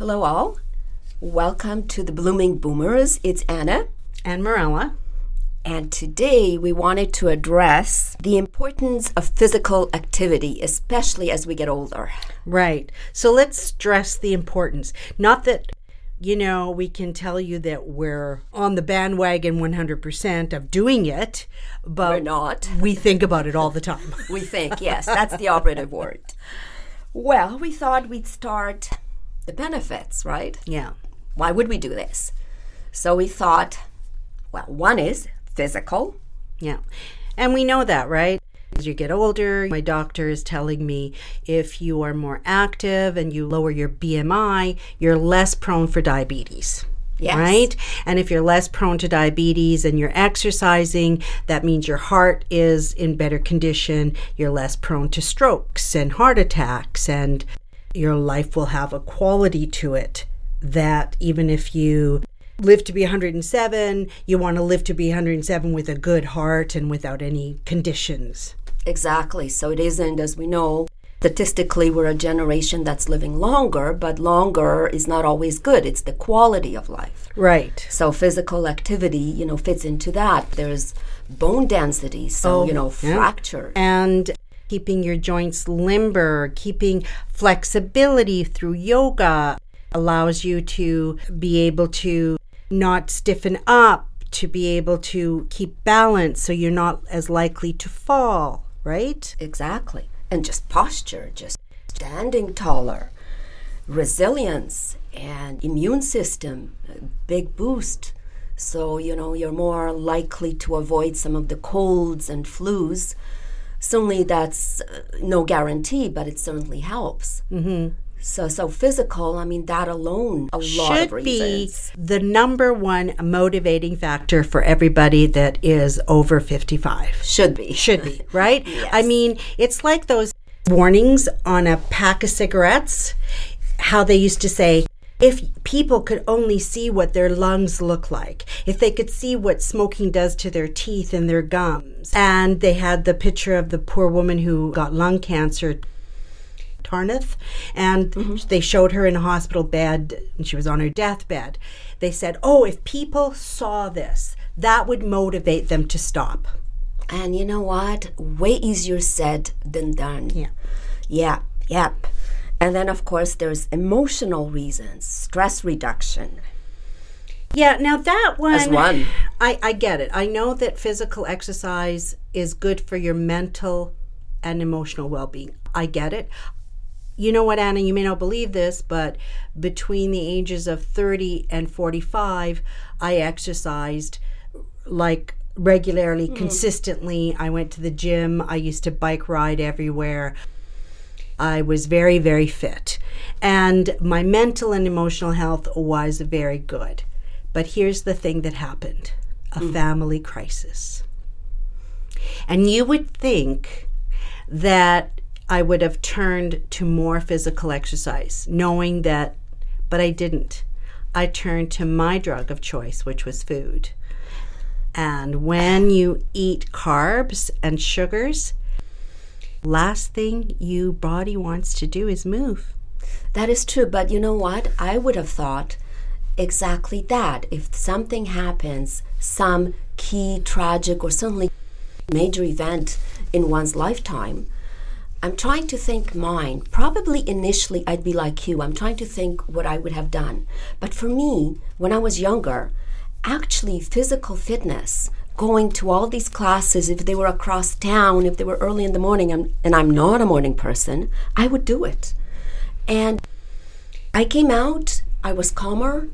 Hello, all. Welcome to the Blooming Boomers. It's Anna. And Mirella. And today we wanted to address the importance of physical activity, especially as we get older. Right. So let's stress the importance. Not that, you know, we can tell you that we're on the bandwagon 100% of doing it, but We're not. we think about it all the time. We think, yes, that's the operative word. Well, we thought we'd start the benefits, right? yeah. Why would we do this? So we thought, well, one is physical. Yeah. And we know that, right? As you get older, my doctor is telling me if you are more active and you lower your BMI, you're less prone for diabetes. Yes. Right? And if you're less prone to diabetes and you're exercising, that means your heart is in better condition. You're less prone to strokes and heart attacks, and your life will have a quality to it that even if you live to be 107, you want to live to be 107 with a good heart and without any conditions. Exactly. So it isn't, as we know, statistically, we're a generation that's living longer, but longer is not always good. It's the quality of life. Right. So physical activity, you know, fits into that. There's bone density, so, Oh, you know, yeah. fracture. And keeping your joints limber, keeping flexibility through yoga allows you to be able to not stiffen up, to be able to keep balance so you're not as likely to fall, right? Exactly. And just posture, just standing taller, resilience and immune system, big boost. So, you know, you're more likely to avoid some of the colds and flus. Certainly, that's uh, no guarantee, but it certainly helps. Mm-hmm. So, so physical. I mean, that alone, a lot of should be reasons. the number one motivating factor for everybody that is over 55. Should be. Should be, right? I mean, it's like those warnings on a pack of cigarettes, how they used to say, if people could only see what their lungs look like, if they could see what smoking does to their teeth and their gums. And they had the picture of the poor woman who got lung cancer, Tarnath, and mm-hmm. they showed her in a hospital bed and she was on her deathbed. They said, Oh, if people saw this, that would motivate them to stop. And you know what? Way easier said than done. Yeah. Yeah, yep. And then, of course, there's emotional reasons, stress reduction. Yeah, now that one, As one. I, I get it. I know that physical exercise is good for your mental and emotional well being. I get it. You know what, Anna, you may not believe this, but between the ages of 30 and 45, I exercised like regularly, mm. consistently. I went to the gym. I used to bike ride everywhere. I was very, very fit. And my mental and emotional health was very good. But here's the thing that happened a hmm. family crisis. And you would think that I would have turned to more physical exercise, knowing that, but I didn't. I turned to my drug of choice, which was food. And when you eat carbs and sugars, last thing you body wants to do is move. That is true, but you know what? I would have thought exactly that. If something happens, some key tragic or certainly major event in one's lifetime, I'm trying to think mine. Probably initially I'd be like you. I'm trying to think what I would have done. But for me, when I was younger, actually physical fitness, going to all these classes, if they were across town, if they were early in the morning, and, and I'm not a morning person, I would do it. And I came out, I was calmer.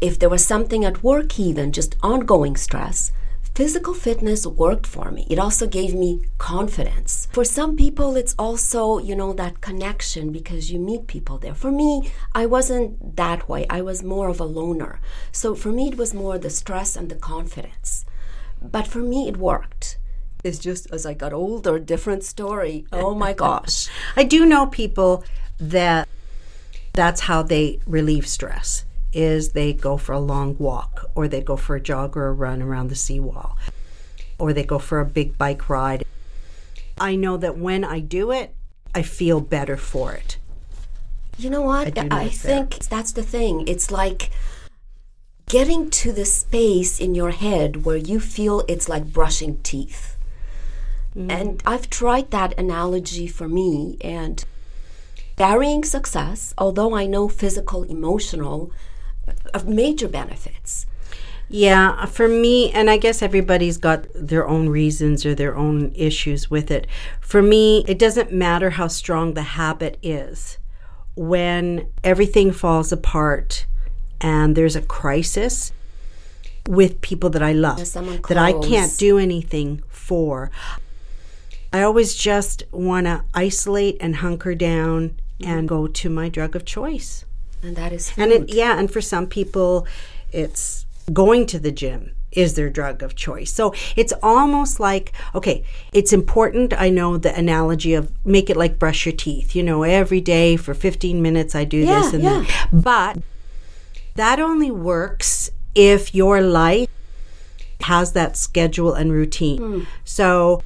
If there was something at work, even just ongoing stress, physical fitness worked for me. It also gave me confidence. For some people, it's also, you know, that connection because you meet people there. For me, I wasn't that way. I was more of a loner. So for me, it was more the stress and the confidence. But for me, it worked. It's just as I got older, different story. Oh my gosh. I do know people that that's how they relieve stress is they go for a long walk or they go for a jog or a run around the seawall or they go for a big bike ride. I know that when I do it, I feel better for it. You know what? do I, think that's the thing. It's like getting to the space in your head where you feel it's like brushing teeth. Mm. And I've tried that analogy for me and varying success, although I know physical, emotional, of major benefits. Yeah, for me, and I guess everybody's got their own reasons or their own issues with it. For me, it doesn't matter how strong the habit is. When everything falls apart and there's a crisis with people that I love, that I can't do anything for, I always just want to isolate and hunker down and go to my drug of choice. And that is food. And it, yeah, and for some people, it's going to the gym is their drug of choice. So it's almost like, okay, it's important. I know the analogy of make it like brush your teeth. You know, every day for 15 minutes I do Yeah, this and yeah. that. But that only works if your life has that schedule and routine. Hmm. So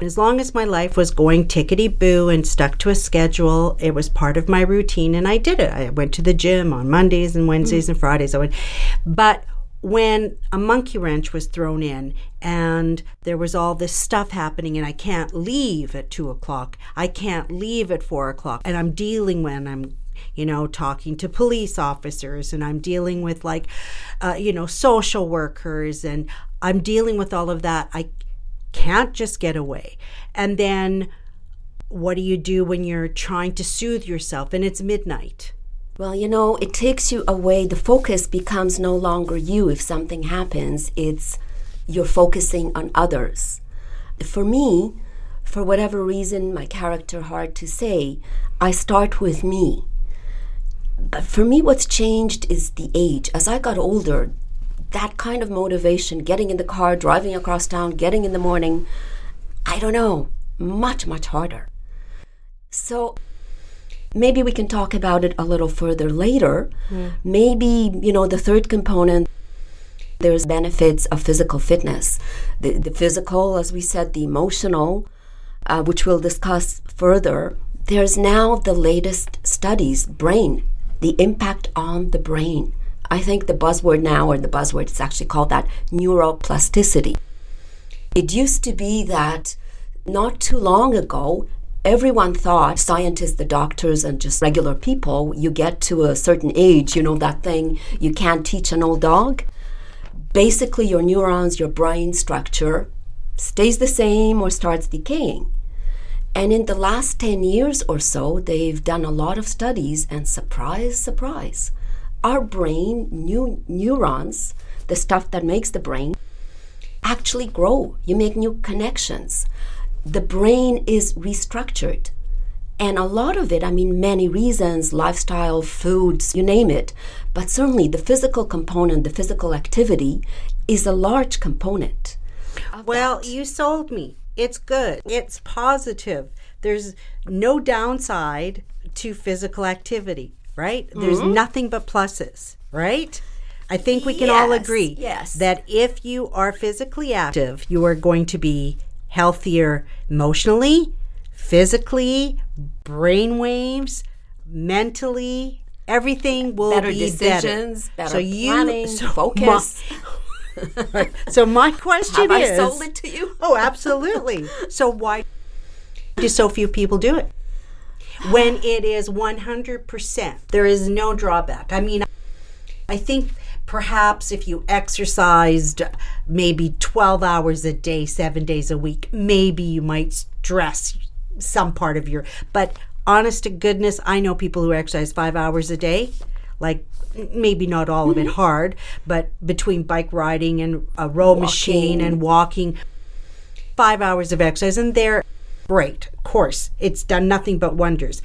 as long as my life was going tickety boo and stuck to a schedule, it was part of my routine and I did it. I went to the gym on Mondays and Wednesdays and Fridays. I went, but when a monkey wrench was thrown in and there was all this stuff happening and I can't leave at two o'clock, I can't leave at four o'clock, and I'm dealing when I'm you know, talking to police officers and I'm dealing with like, uh, you know, social workers and I'm dealing with all of that. I can't just get away. And then what do you do when you're trying to soothe yourself and it's midnight? Well, you know, it takes you away. The focus becomes no longer you. If something happens, it's you're focusing on others. For me, for whatever reason, my character hard to say, I start with me. But for me, what's changed is the age. As I got older, that kind of motivation, getting in the car, driving across town, getting in the morning, I don't know, much, much harder. So maybe we can talk about it a little further later. Maybe, you know, the third component, there's benefits of physical fitness. The, the physical, as we said, the emotional, uh, which we'll discuss further. There's now the latest studies, brain, the impact on the brain. I think the buzzword now, or the buzzword, it's actually called that neuroplasticity. It used to be that not too long ago, everyone thought scientists, the doctors, and just regular people, you get to a certain age, you know, that thing you can't teach an old dog. Basically, your neurons, your brain structure stays the same or starts decaying. And in the last 10 years or so, they've done a lot of studies, and surprise, surprise, our brain, new neurons, the stuff that makes the brain, actually grow. You make new connections. The brain is restructured. And a lot of it, I mean, many reasons lifestyle, foods, you name it. But certainly the physical component, the physical activity, is a large component. Well, that. you sold me. It's good. It's positive. There's no downside to physical activity, right? There's mm-hmm. nothing but pluses, right? I think we can all agree yes. that if you are physically active, you are going to be healthier emotionally, physically, brain waves, mentally, everything will be Better be decisions, better so you, planning, so focus. So my question Have I sold it to you? Oh, absolutely. so why do so few people do it? When it is 100%, there is no drawback. I mean, I think perhaps if you exercised maybe 12 hours a day, seven days a week, maybe you might stress some part of your. But honest to goodness, I know people who exercise five hours a day. Like maybe not all of it mm-hmm. hard, but between bike riding and a row machine and walking, five hours of exercise, and they're great. Of course, it's done nothing but wonders.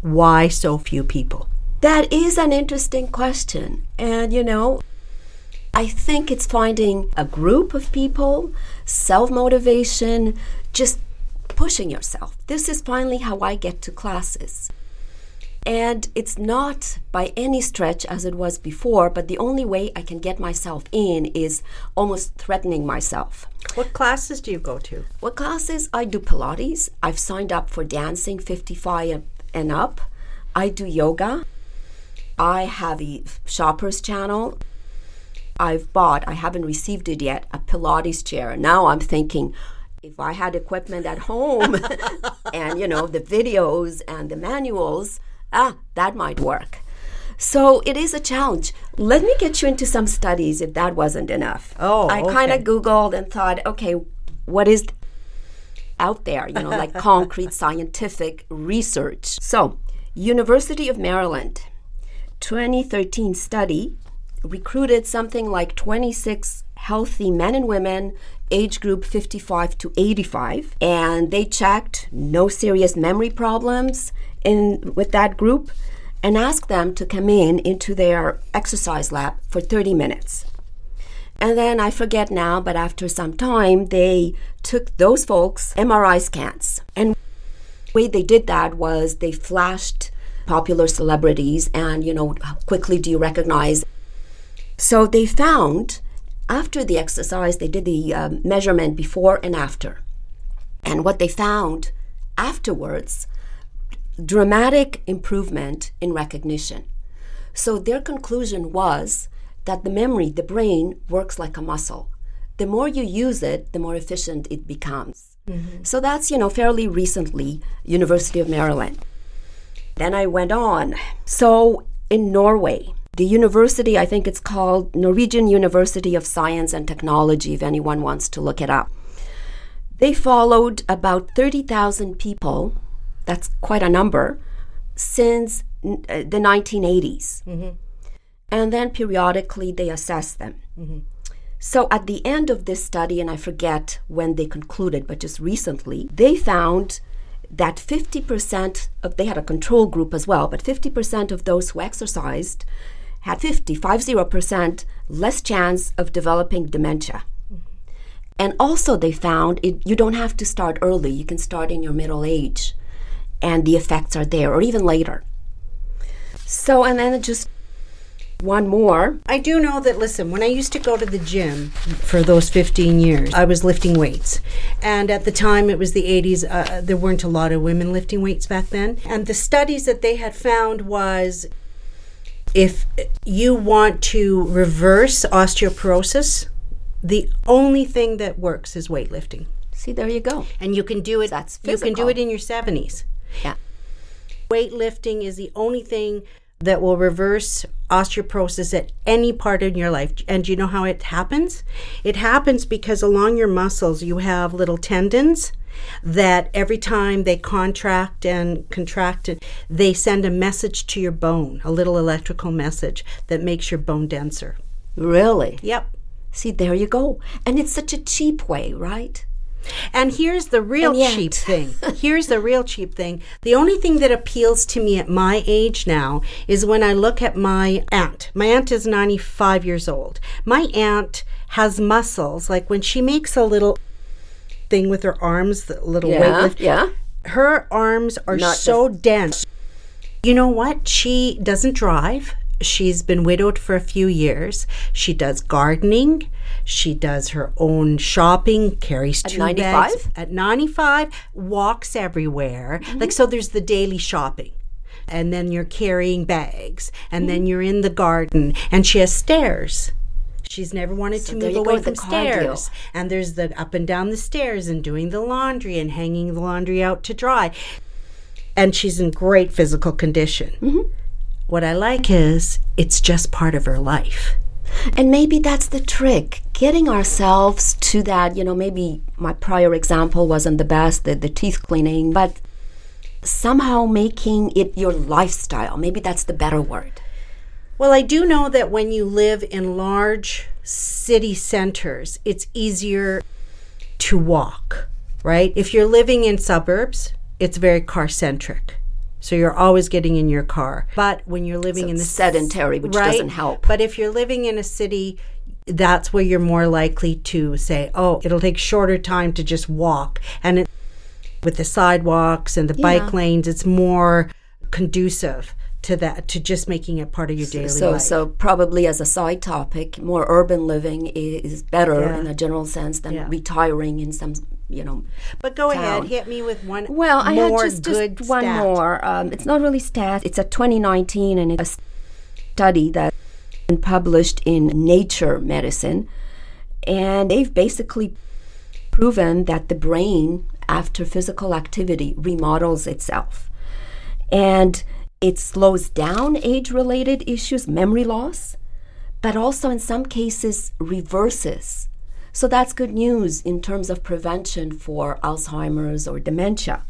Why so few people? That is an interesting question. And, you know, I think it's finding a group of people, self motivation, just pushing yourself. This is finally how I get to classes. And it's not by any stretch as it was before, but the only way I can get myself in is almost threatening myself. What classes do you go to? What classes? I do Pilates. I've signed up for dancing 55 and up. I do yoga. I have a shopper's channel. I've bought, I haven't received it yet, a Pilates chair. Now I'm thinking, if I had equipment at home and, you know, the videos and the manuals, ah, that might work. So it is a challenge. Let me get you into some studies if that wasn't enough. Oh, I kind of. Googled and thought, okay, what is out there, you know, like concrete scientific research. So, University of Maryland, 2013 study recruited something like 26 healthy men and women age group 55 to 85 and they checked no serious memory problems in with that group and asked them to come in into their exercise lab for 30 minutes and then I forget now, but after some time, they took those folks MRI scans. And the way they did that was they flashed popular celebrities and, you know, how quickly do you recognize? So they found after the exercise, they did the um, measurement before and after. And what they found afterwards, dramatic improvement in recognition. So their conclusion was that the memory, the brain, works like a muscle. The more you use it, the more efficient it becomes. So that's, you know, fairly recently, University of Maryland. Then I went on. So in Norway, the university, I think it's called Norwegian University of Science and Technology, if anyone wants to look it up. They followed about 30,000 people, that's quite a number, since uh, the 1980s and then periodically they assess them. So at the end of this study, and I forget when they concluded, but just recently, they found that 50% of they had a control group as well, but 50% of those who exercised had 50, 50% less chance of developing dementia. And also they found it, you don't have to start early, you can start in your middle age and the effects are there or even later. So and then just one more. I do know that, listen, when I used to go to the gym for those 15 years, I was lifting weights. And at the time, it was the 80s, uh, there weren't a lot of women lifting weights back then. And the studies that they had found was if you want to reverse osteoporosis, the only thing that works is weightlifting. See, there you go. And you can do it. That's physical. you can do it in your 70s. Yeah. weightlifting is the only thing that will reverse osteoporosis at any part in your life. And do you know how it happens? It happens because along your muscles you have little tendons that every time they contract and contract they send a message to your bone, a little electrical message that makes your bone denser. Really? Yep. See, there you go. And it's such a cheap way, right? And here's the real yet- cheap thing. Here's the real cheap thing. The only thing that appeals to me at my age now is when I look at my aunt. My aunt is 95 years old. My aunt has muscles. Like when she makes a little thing with her arms, the little Yeah. weightlift, Yeah. her arms are Not so dense. You know what? She doesn't drive. She's been widowed for a few years. She does gardening. She does her own shopping, carries two 95? bags. At 95, walks everywhere. Mm-hmm. Like, so there's the daily shopping. And then you're carrying bags. And then you're in the garden. And she has stairs. She's never wanted to move away from cardio. stairs. And there's the up and down the stairs and doing the laundry and hanging the laundry out to dry. And she's in great physical condition. Mm-hmm. What I like is it's just part of her life. And maybe that's the trick getting ourselves to that. You know, maybe my prior example wasn't the best, the, the teeth cleaning, but somehow making it your lifestyle. Maybe that's the better word. Well, I do know that when you live in large city centers, it's easier to walk, right? If you're living in suburbs, it's very car centric. So you're always getting in your car. But when you're living in the sedentary, which right? doesn't help. But if you're living in a city, that's where you're more likely to say, "Oh, it'll take shorter time to just walk." And it, with the sidewalks and the bike lanes, it's more conducive to that to just making it part of your daily So, life. so so probably as a side topic, more urban living is better Yeah. in a general sense than Yeah. retiring in some you know. But go ahead, hit me with one. Well, I had just, just one stat. more. Um, it's not really stats. It's a 2019 and it's a study that's been published in Nature Medicine, and they've basically proven that the brain after physical activity remodels itself, and it slows down age-related issues, memory loss, but also in some cases reverses. So that's good news in terms of prevention for Alzheimer's or dementia.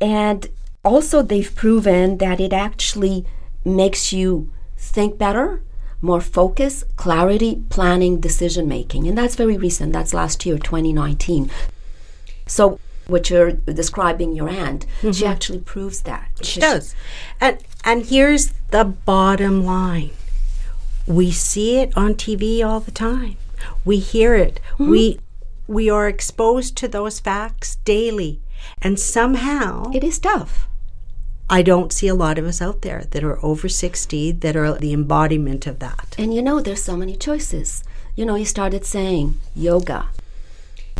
And also, they've proven that it actually makes you think better, more focus, clarity, planning, decision making. And that's very recent. That's last year, 2019. So, what you're describing your aunt, she mm-hmm. actually proves that. She does. And and here's the bottom line. We see it on TV all the time. We hear it. Hmm? We we are exposed to those facts daily. And somehow It is tough. I don't see a lot of us out there that are over 60 that are the embodiment of that. And you know, there's so many choices. You know, you started saying yoga.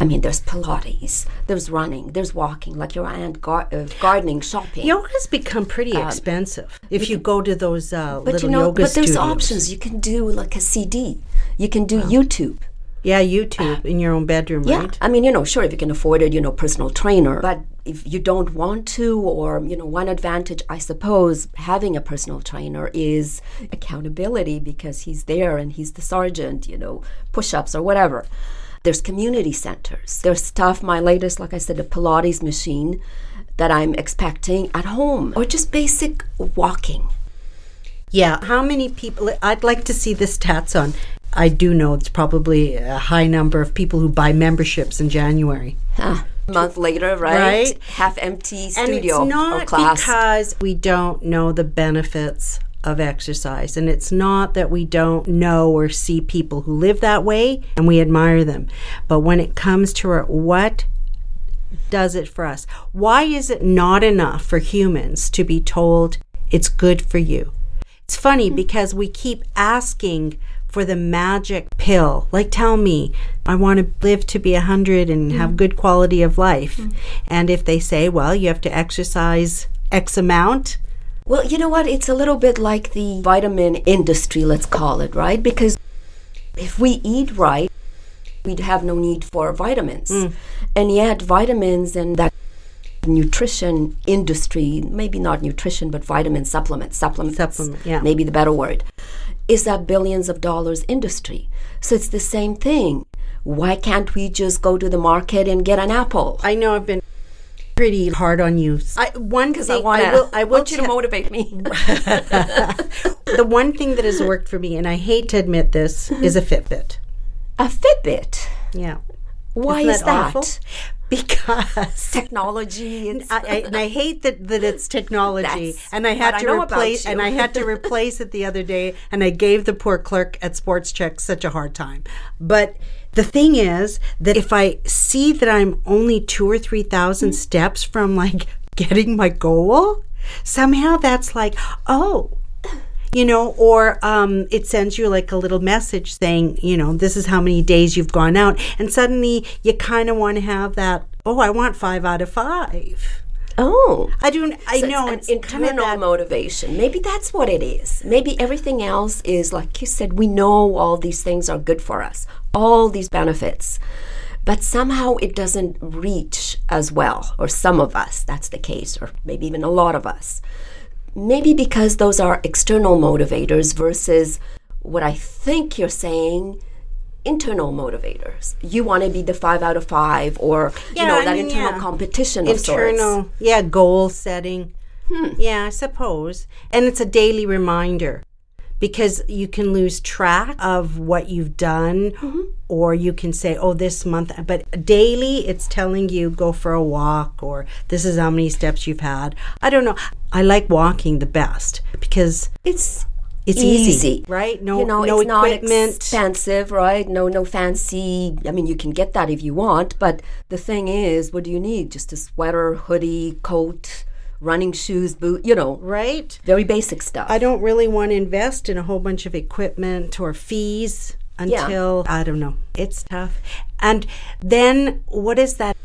I mean, there's Pilates, there's running, there's walking, like your aunt, gar- uh, gardening, shopping. Yoga's become pretty expensive if you go to those uh, Um, but little you know, yoga but there's studios. options. You can do like a CD. You can do YouTube. Yeah, YouTube in your own bedroom, Yeah, right? I mean, you know, sure, if you can afford it, you know, personal trainer. But if you don't want to, or you know, one advantage, I suppose, having a personal trainer is accountability because he's there and he's the sergeant. You know, push-ups or whatever. There's community centers. There's stuff. My latest, like I said, a Pilates machine that I'm expecting at home, or just basic walking. Yeah. How many people? I'd like to see the stats on. I do know it's probably a high number of people who buy memberships in January. Ah, a month later, right? Right. Half empty studio And it's not or class. because we don't know the benefits of exercise. And it's not that we don't know or see people who live that way and we admire them. But when it comes to our, what does it for us? Why is it not enough for humans to be told it's good for you? It's funny hmm. because we keep asking for the magic pill. Like, tell me, I want to live to be 100 and hmm. have good quality of life. Hmm. And if they say, well, you have to exercise X amount, Well, you know what? It's a little bit like the vitamin industry, let's call it, right? Because if we eat right, we'd have no need for vitamins. Mm. And yet, vitamins and that nutrition industry, maybe not nutrition, but vitamin supplements, supplements, Supplement, yeah. maybe the better word, is a billions of dollars industry. So it's the same thing. Why can't we just go to the market and get an apple? I know I've been pretty hard on you. I, one because I, wanna, I will, I will want you to motivate me. the one thing that has worked for me, and I hate to admit this, is a Fitbit. a Fitbit. Yeah. Why Isn't is that? Because Technology. It's, I, I, and I hate that, that it's technology. That's and I had what I to replace and I had to replace it the other day, and I gave the poor clerk at Sports Chek such a hard time. But the thing is that if I see that I'm only two or three thousand steps from like getting my goal, somehow that's like, oh, you know, or um, it sends you like a little message saying, you know, this is how many days you've gone out. And suddenly you kind of want to have that, oh, I want five out of five. Oh. I do, I So know it's it's, an kind of internal motivation. Maybe that's what it is. Maybe everything else is like you said. We know all these things are good for us, all these benefits, but somehow it doesn't reach as well. Or some of us, that's the case, or maybe even a lot of us. Maybe because those are external motivators versus what I think you're saying. Internal motivators. You want to be the five out of five, or you know I that mean, internal yeah. competition of sorts. internal, yeah, goal setting. Hmm. Yeah, I suppose. And it's a daily reminder because you can lose track of what you've done mm-hmm. or you can say oh this month but daily it's telling you go for a walk or this is how many steps you've had i don't know i like walking the best because It's it's easy, right no you know, no it's not equipment expensive, right? No, no fancy. I mean, you can get that if you want, but the thing is, what do you need? Just a sweater, hoodie, coat, running shoes, boot. You know, right very basic stuff. i don't really want to invest in a whole bunch of equipment or fees until I don't know. It's tough. And then what is that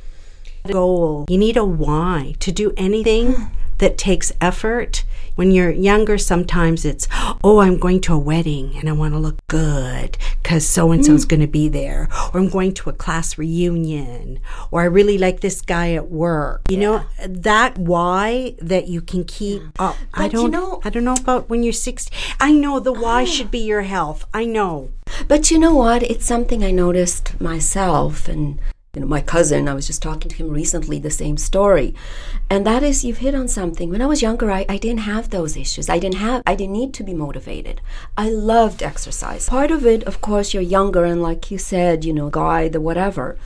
goal? You need a why to do anything that takes effort. When you're younger, sometimes it's, oh, I'm going to a wedding and I want to look good because so and so's mm. going to be there. Or I'm going to a class reunion. Or I really like this guy at work. You know, that why that you can keep up. I But you don't know- I don't know about when you're 60. I know the why ah. should be your health. I know. But you know what? It's something I noticed myself and you know, my cousin, I was just talking to him recently, the same story. And that is you've hit on something. When I was younger, I, I didn't have those issues. I didn't have I didn't need to be motivated. I loved exercise. Part of it, of course, you're younger and like you said, you know, guy, the whatever.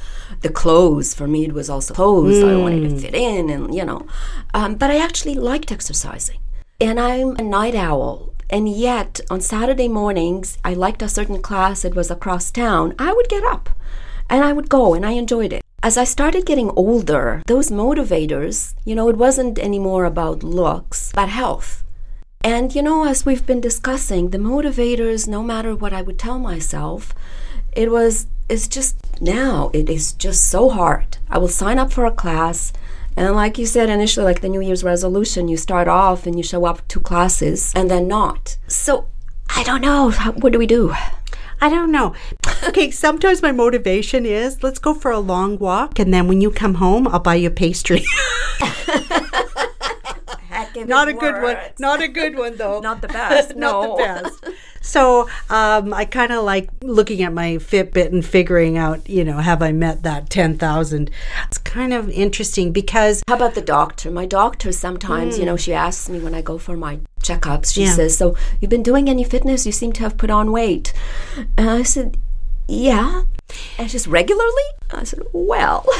The clothes, for me it was also clothes. I wanted to fit in and you know. Um, but I actually liked exercising. And I'm a night owl. And yet, on Saturday mornings, I liked a certain class, it was across town. I would get up and I would go, and I enjoyed it. As I started getting older, those motivators, you know, it wasn't anymore about looks, but health. And, you know, as we've been discussing, the motivators, no matter what I would tell myself, it was, it's just now, it is just so hard. I will sign up for a class. And like you said initially, like the New Year's resolution, you start off and you show up to classes and then not. So I don't know. How, what do we do? I don't know. Okay, sometimes my motivation is let's go for a long walk and then when you come home, I'll buy you a pastry. Not a good one. Not a good one though. Not the best, Not no. the best. So um, I kind of like looking at my Fitbit and figuring out, you know, have I met that 10,000? It's kind of interesting because How about the doctor? My doctor sometimes, you know, she asks me when I go for my checkups, she Yeah. says, So you've been doing any fitness? You seem to have put on weight. And I said, Yeah. And she's regularly? I said, Well.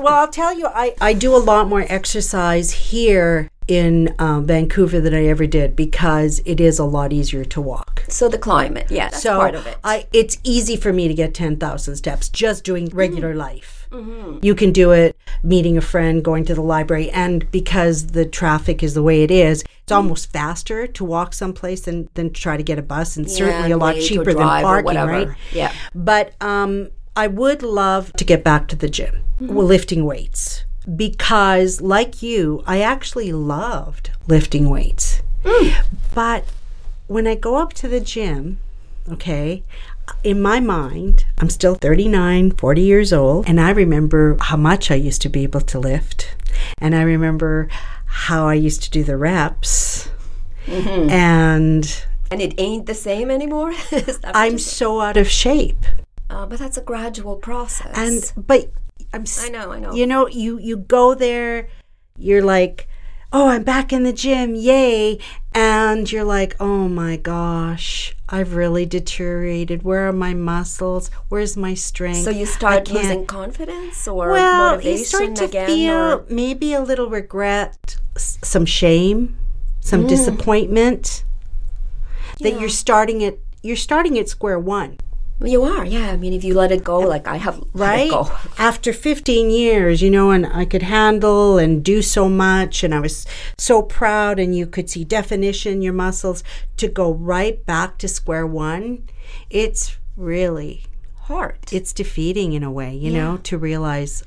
Well, I'll tell you, I, I do a lot more exercise here in um, Vancouver than I ever did because it is a lot easier to walk. so the climate, yeah, that's so part of it. I, it's easy for me to get 10,000 steps just doing regular Mm-hmm. life. You can do it meeting a friend, going to the library, and because the traffic is the way it is, Mm-hmm. it's almost faster to walk someplace than, than try to get a bus, and certainly a lot cheaper than parking, right? Yeah. But um, I would love to get back to the gym, well, lifting weights, because like you, I actually loved lifting weights. But when I go up to the gym, okay, in my mind, I'm still 39, 40 years old, and I remember how much I used to be able to lift. And I remember how I used to do the reps. And and it ain't the same anymore? Is that what I'm so out of shape. uh, but that's a gradual process. And but I'm I know, I know. you know you you go there you're like oh i'm back in the gym yay and you're like oh my gosh i've really deteriorated where are my muscles where's my strength so you start losing confidence or well motivation you start to again? feel or- maybe a little regret s- some shame some Mm. disappointment that Yeah. you're starting at you're starting at square one You are, yeah. I mean, if you let it go, like I have let right? after 15 years you know and i could handle and do so much and i was so proud and you could see definition in your muscles to go right back to square one it's really Hard. it's defeating in a way you know to realize.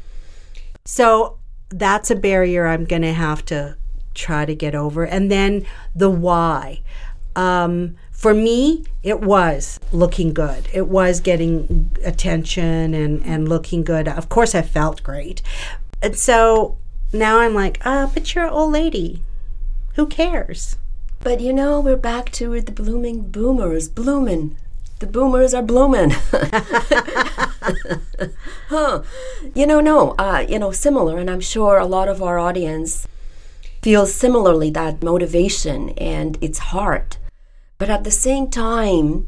So that's a barrier i'm going to have to try to get over. And then the why. Um, for me it was looking good it was getting attention and, and looking good of course i felt great and so now i'm like ah but you're an old lady who cares But you know, we're back to the blooming boomers. Bloomin'. The boomers are bloomin'. huh. You know, no, uh, you know, similar, and I'm sure a lot of our audience feels similarly that motivation and it's hard. But at the same time,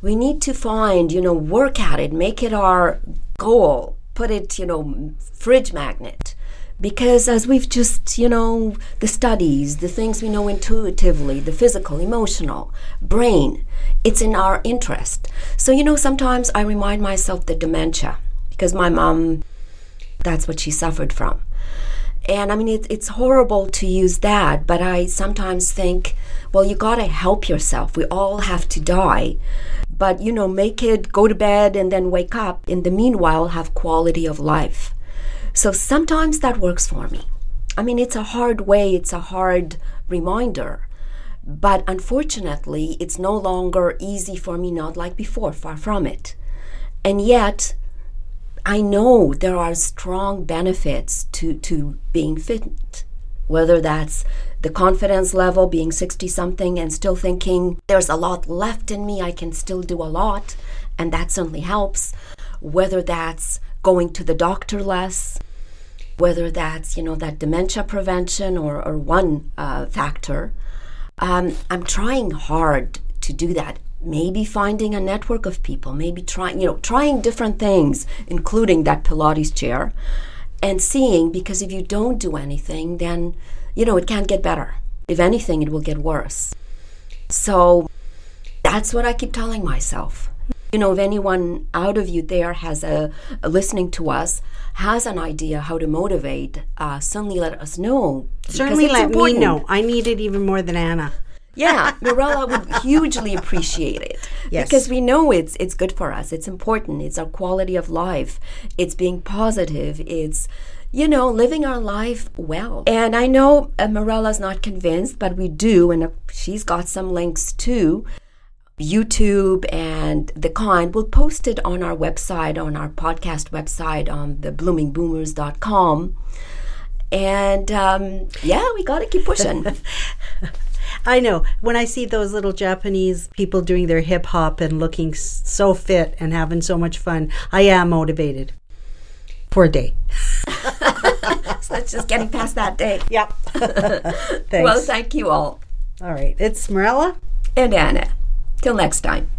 we need to find, you know, work at it, make it our goal, put it, you know, fridge magnet. Because as we've just, you know, the studies, the things we know intuitively, the physical, emotional, brain, it's in our interest. So, you know, sometimes I remind myself the dementia because my mom, that's what she suffered from. And I mean, it, it's horrible to use that, but I sometimes think, well, you got to help yourself. We all have to die. But, you know, make it go to bed and then wake up. In the meanwhile, have quality of life. So sometimes that works for me. I mean, it's a hard way, it's a hard reminder. But unfortunately, it's no longer easy for me, not like before, far from it. And yet, I know there are strong benefits to, to being fit, whether that's the confidence level, being 60 something and still thinking there's a lot left in me, I can still do a lot, and that certainly helps, whether that's going to the doctor less, whether that's, you know, that dementia prevention or, or one uh, factor. Um, I'm trying hard to do that maybe finding a network of people, maybe trying, you know, trying different things, including that Pilates chair, and seeing because if you don't do anything, then, you know, it can't get better. If anything, it will get worse. So that's what I keep telling myself. You know, if anyone out of you there has a, a listening to us has an idea how to motivate, uh, certainly let us know. Certainly let important. me know. I need it even more than Anna. Yeah, Mirella would hugely appreciate it yes. because we know it's it's good for us. It's important. It's our quality of life. It's being positive. It's you know living our life well. And I know uh, Mirella's not convinced, but we do, and uh, she's got some links too. YouTube and the kind. We'll post it on our website, on our podcast website, on the bloomingboomers.com. And um, yeah, we got to keep pushing. I know. When I see those little Japanese people doing their hip hop and looking so fit and having so much fun, I am motivated for a day. so it's just getting past that day. Yep. well, thank you all. All right. It's Mirella and Anna. Till next time.